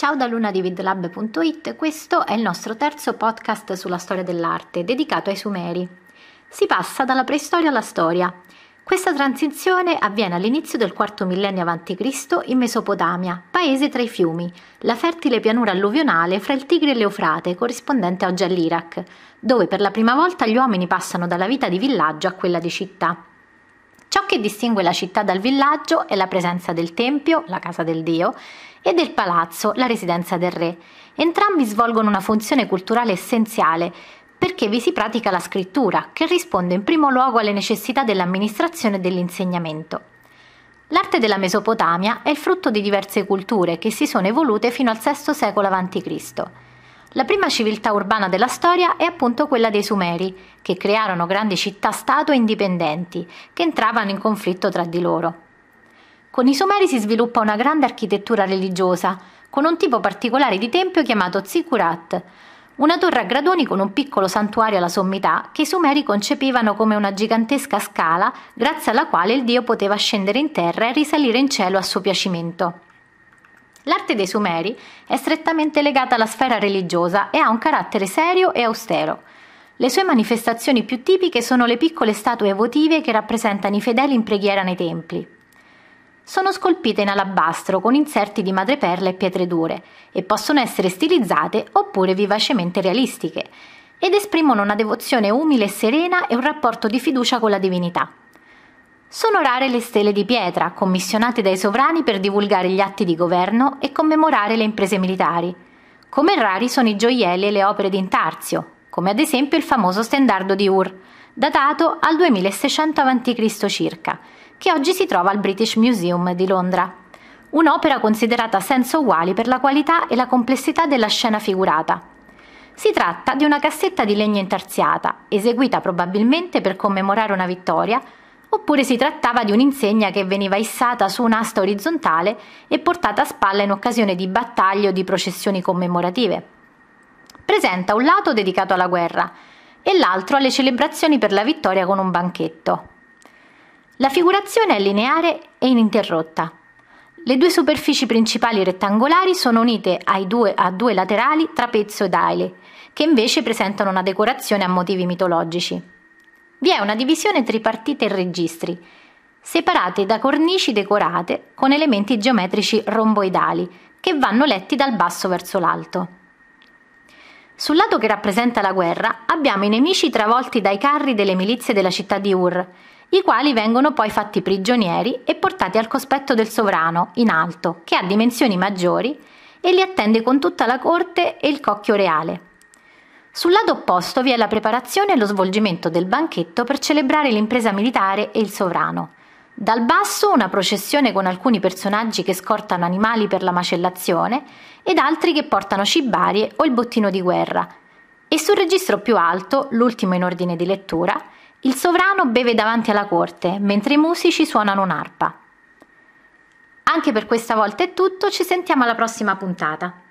Ciao da lunadividlab.it, questo è il nostro terzo podcast sulla storia dell'arte, dedicato ai Sumeri. Si passa dalla preistoria alla storia. Questa transizione avviene all'inizio del IV millennio a.C. in Mesopotamia, paese tra i fiumi, la fertile pianura alluvionale fra il Tigre e l'Eufrate, corrispondente oggi all'Iraq, dove per la prima volta gli uomini passano dalla vita di villaggio a quella di città. Ciò che distingue la città dal villaggio è la presenza del tempio, la casa del dio, e del palazzo, la residenza del re. Entrambi svolgono una funzione culturale essenziale perché vi si pratica la scrittura, che risponde in primo luogo alle necessità dell'amministrazione e dell'insegnamento. L'arte della Mesopotamia è il frutto di diverse culture che si sono evolute fino al VI secolo a.C. La prima civiltà urbana della storia è appunto quella dei Sumeri, che crearono grandi città-stato indipendenti, che entravano in conflitto tra di loro. Con i Sumeri si sviluppa una grande architettura religiosa, con un tipo particolare di tempio chiamato Zikurat, una torre a gradoni con un piccolo santuario alla sommità che i Sumeri concepivano come una gigantesca scala grazie alla quale il dio poteva scendere in terra e risalire in cielo a suo piacimento. L'arte dei Sumeri è strettamente legata alla sfera religiosa e ha un carattere serio e austero. Le sue manifestazioni più tipiche sono le piccole statue votive che rappresentano i fedeli in preghiera nei templi. Sono scolpite in alabastro con inserti di madreperla e pietre dure e possono essere stilizzate oppure vivacemente realistiche ed esprimono una devozione umile e serena e un rapporto di fiducia con la divinità. Sono rare le stele di pietra, commissionate dai sovrani per divulgare gli atti di governo e commemorare le imprese militari. Come rari sono i gioielli e le opere di intarzio, come ad esempio il famoso stendardo di Ur, datato al 2600 a.C. circa, che oggi si trova al British Museum di Londra. Un'opera considerata senza uguali per la qualità e la complessità della scena figurata. Si tratta di una cassetta di legno intarsiata, eseguita probabilmente per commemorare una vittoria, oppure si trattava di un'insegna che veniva issata su un'asta orizzontale e portata a spalla in occasione di battaglie o di processioni commemorative. Presenta un lato dedicato alla guerra e l'altro alle celebrazioni per la vittoria con un banchetto. La figurazione è lineare e ininterrotta. Le due superfici principali rettangolari sono unite due, a due laterali trapezzo ed aile, che invece presentano una decorazione a motivi mitologici. Vi è una divisione tripartita in registri, separate da cornici decorate con elementi geometrici romboidali che vanno letti dal basso verso l'alto. Sul lato che rappresenta la guerra abbiamo i nemici travolti dai carri delle milizie della città di Ur, i quali vengono poi fatti prigionieri e portati al cospetto del sovrano, in alto, che ha dimensioni maggiori, e li attende con tutta la corte e il cocchio reale. Sul lato opposto vi è la preparazione e lo svolgimento del banchetto per celebrare l'impresa militare e il sovrano. Dal basso una processione con alcuni personaggi che scortano animali per la macellazione ed altri che portano cibarie o il bottino di guerra. E sul registro più alto, l'ultimo in ordine di lettura, il sovrano beve davanti alla corte, mentre i musici suonano un'arpa. Anche per questa volta è tutto, ci sentiamo alla prossima puntata.